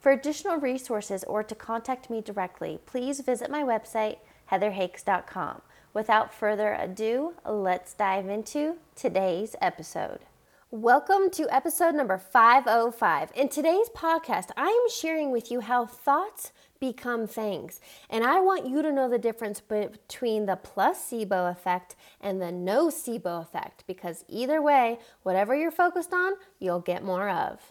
For additional resources or to contact me directly, please visit my website, heatherhakes.com. Without further ado, let's dive into today's episode. Welcome to episode number 505. In today's podcast, I am sharing with you how thoughts become things. And I want you to know the difference between the placebo effect and the nocebo effect because either way, whatever you're focused on, you'll get more of.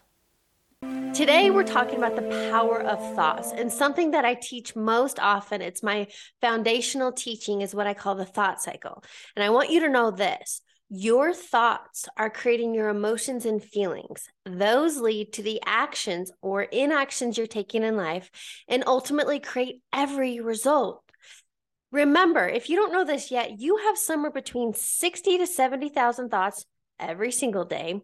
Today, we're talking about the power of thoughts and something that I teach most often. It's my foundational teaching, is what I call the thought cycle. And I want you to know this your thoughts are creating your emotions and feelings. Those lead to the actions or inactions you're taking in life and ultimately create every result. Remember, if you don't know this yet, you have somewhere between 60 to 70,000 thoughts every single day.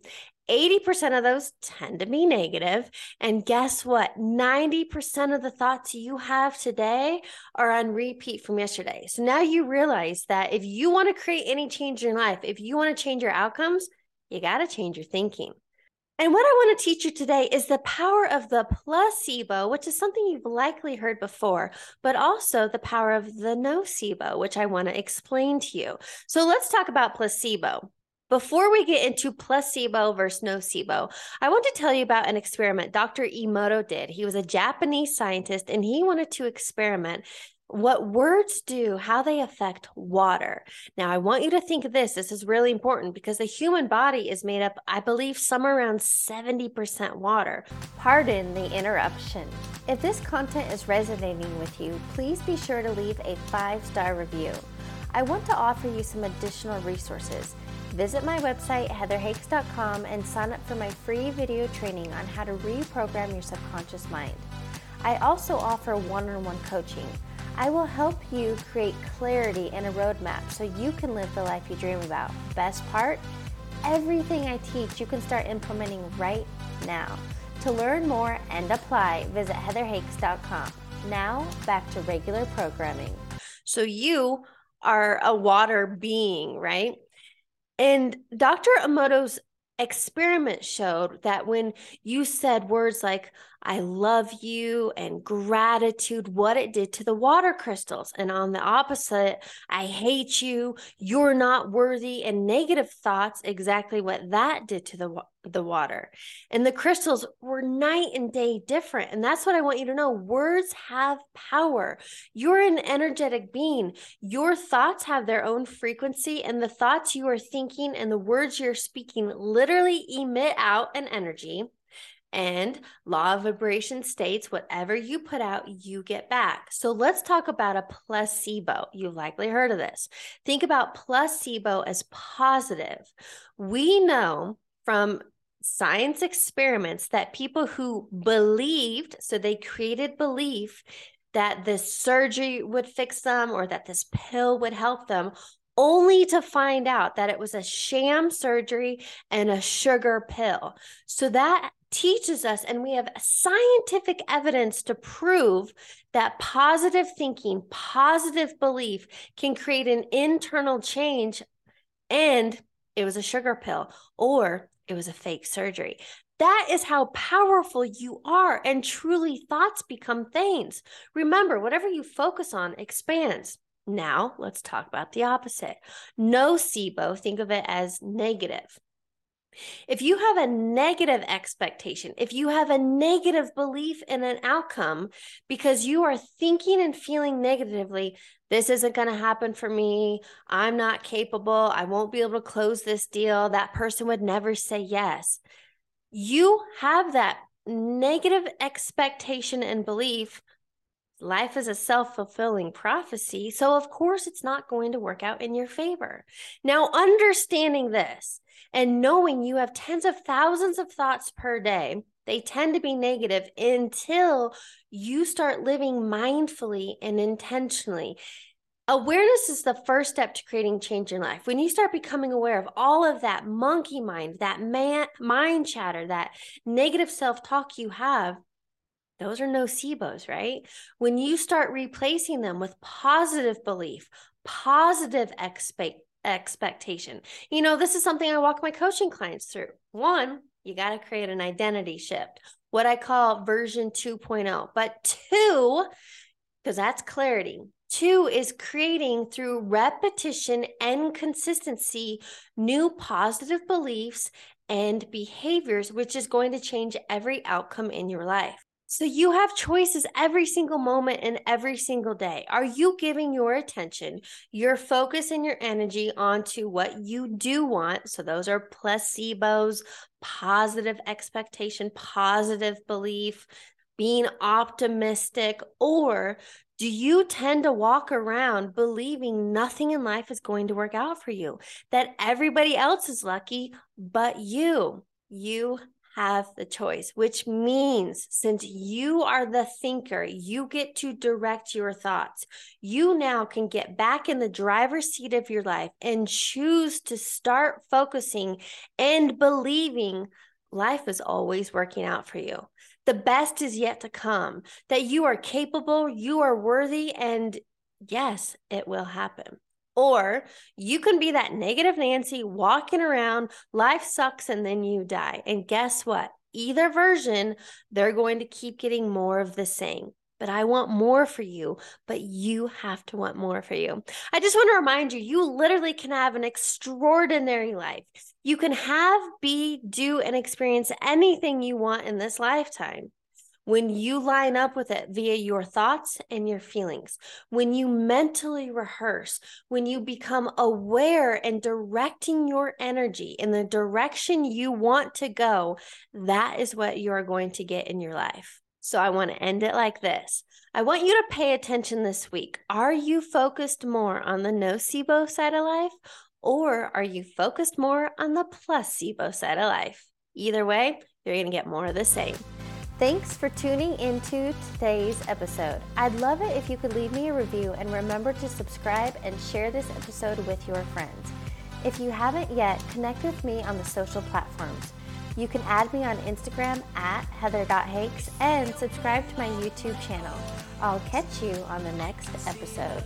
80% of those tend to be negative. And guess what? 90% of the thoughts you have today are on repeat from yesterday. So now you realize that if you want to create any change in your life, if you want to change your outcomes, you got to change your thinking. And what I want to teach you today is the power of the placebo, which is something you've likely heard before, but also the power of the nocebo, which I want to explain to you. So let's talk about placebo. Before we get into placebo versus nocebo, I want to tell you about an experiment Dr. Emoto did. He was a Japanese scientist and he wanted to experiment what words do, how they affect water. Now, I want you to think of this. This is really important because the human body is made up, I believe, somewhere around 70% water. Pardon the interruption. If this content is resonating with you, please be sure to leave a five star review. I want to offer you some additional resources. Visit my website, heatherhakes.com, and sign up for my free video training on how to reprogram your subconscious mind. I also offer one on one coaching. I will help you create clarity and a roadmap so you can live the life you dream about. Best part? Everything I teach you can start implementing right now. To learn more and apply, visit heatherhakes.com. Now, back to regular programming. So, you are a water being, right? And Dr. Emoto's experiment showed that when you said words like I love you and gratitude, what it did to the water crystals. And on the opposite, I hate you, you're not worthy, and negative thoughts, exactly what that did to the, the water. And the crystals were night and day different. And that's what I want you to know. Words have power. You're an energetic being. Your thoughts have their own frequency, and the thoughts you are thinking and the words you're speaking literally emit out an energy and law of vibration states whatever you put out, you get back. So let's talk about a placebo. You've likely heard of this. Think about placebo as positive. We know from science experiments that people who believed, so they created belief that this surgery would fix them or that this pill would help them, only to find out that it was a sham surgery and a sugar pill. So that teaches us, and we have scientific evidence to prove that positive thinking, positive belief can create an internal change. And it was a sugar pill or it was a fake surgery. That is how powerful you are, and truly thoughts become things. Remember, whatever you focus on expands. Now, let's talk about the opposite. Nocebo, think of it as negative. If you have a negative expectation, if you have a negative belief in an outcome because you are thinking and feeling negatively, this isn't going to happen for me. I'm not capable. I won't be able to close this deal. That person would never say yes. You have that negative expectation and belief. Life is a self fulfilling prophecy. So, of course, it's not going to work out in your favor. Now, understanding this, and knowing you have tens of thousands of thoughts per day, They tend to be negative until you start living mindfully and intentionally. Awareness is the first step to creating change in life. When you start becoming aware of all of that monkey mind, that man, mind chatter, that negative self talk you have, those are nocebos, right? When you start replacing them with positive belief, positive expect expectation. You know, this is something I walk my coaching clients through. One, you got to create an identity shift, what I call version 2.0. But two, because that's clarity. Two is creating through repetition and consistency new positive beliefs and behaviors, which is going to change every outcome in your life. So you have choices every single moment and every single day. Are you giving your attention, your focus, and your energy onto what you do want? So those are placebos, positive expectation, positive belief, being optimistic, or do you tend to walk around believing nothing in life is going to work out for you? That everybody else is lucky but you? You have the choice, which means since you are the thinker, you get to direct your thoughts. You now can get back in the driver's seat of your life and choose to start focusing and believing life is always working out for you. The best is yet to come, that you are capable, you are worthy, and yes, it will happen. Or you can be that negative Nancy walking around, life sucks, and then you die. And guess what? Either version, they're going to keep getting more of the same. But I want more for you, but you have to want more for you. I just want to remind you you literally can have an extraordinary life. You can have, be, do, and experience anything you want in this lifetime when you line up with it via your thoughts and your feelings, when you mentally rehearse, when you become aware and directing your energy in the direction you want to go, that is what you are going to get in your life. So I want to end it like this. I want you to pay attention this week. Are you focused more on the nocebo side of life or are you focused more on the placebo side of life? Either way, you're going to get more of the same. Thanks for tuning into today's episode. I'd love it if you could leave me a review and remember to subscribe and share this episode with your friends. If you haven't yet, connect with me on the social platforms. You can add me on Instagram at heather.hakes and subscribe to my YouTube channel. I'll catch you on the next episode.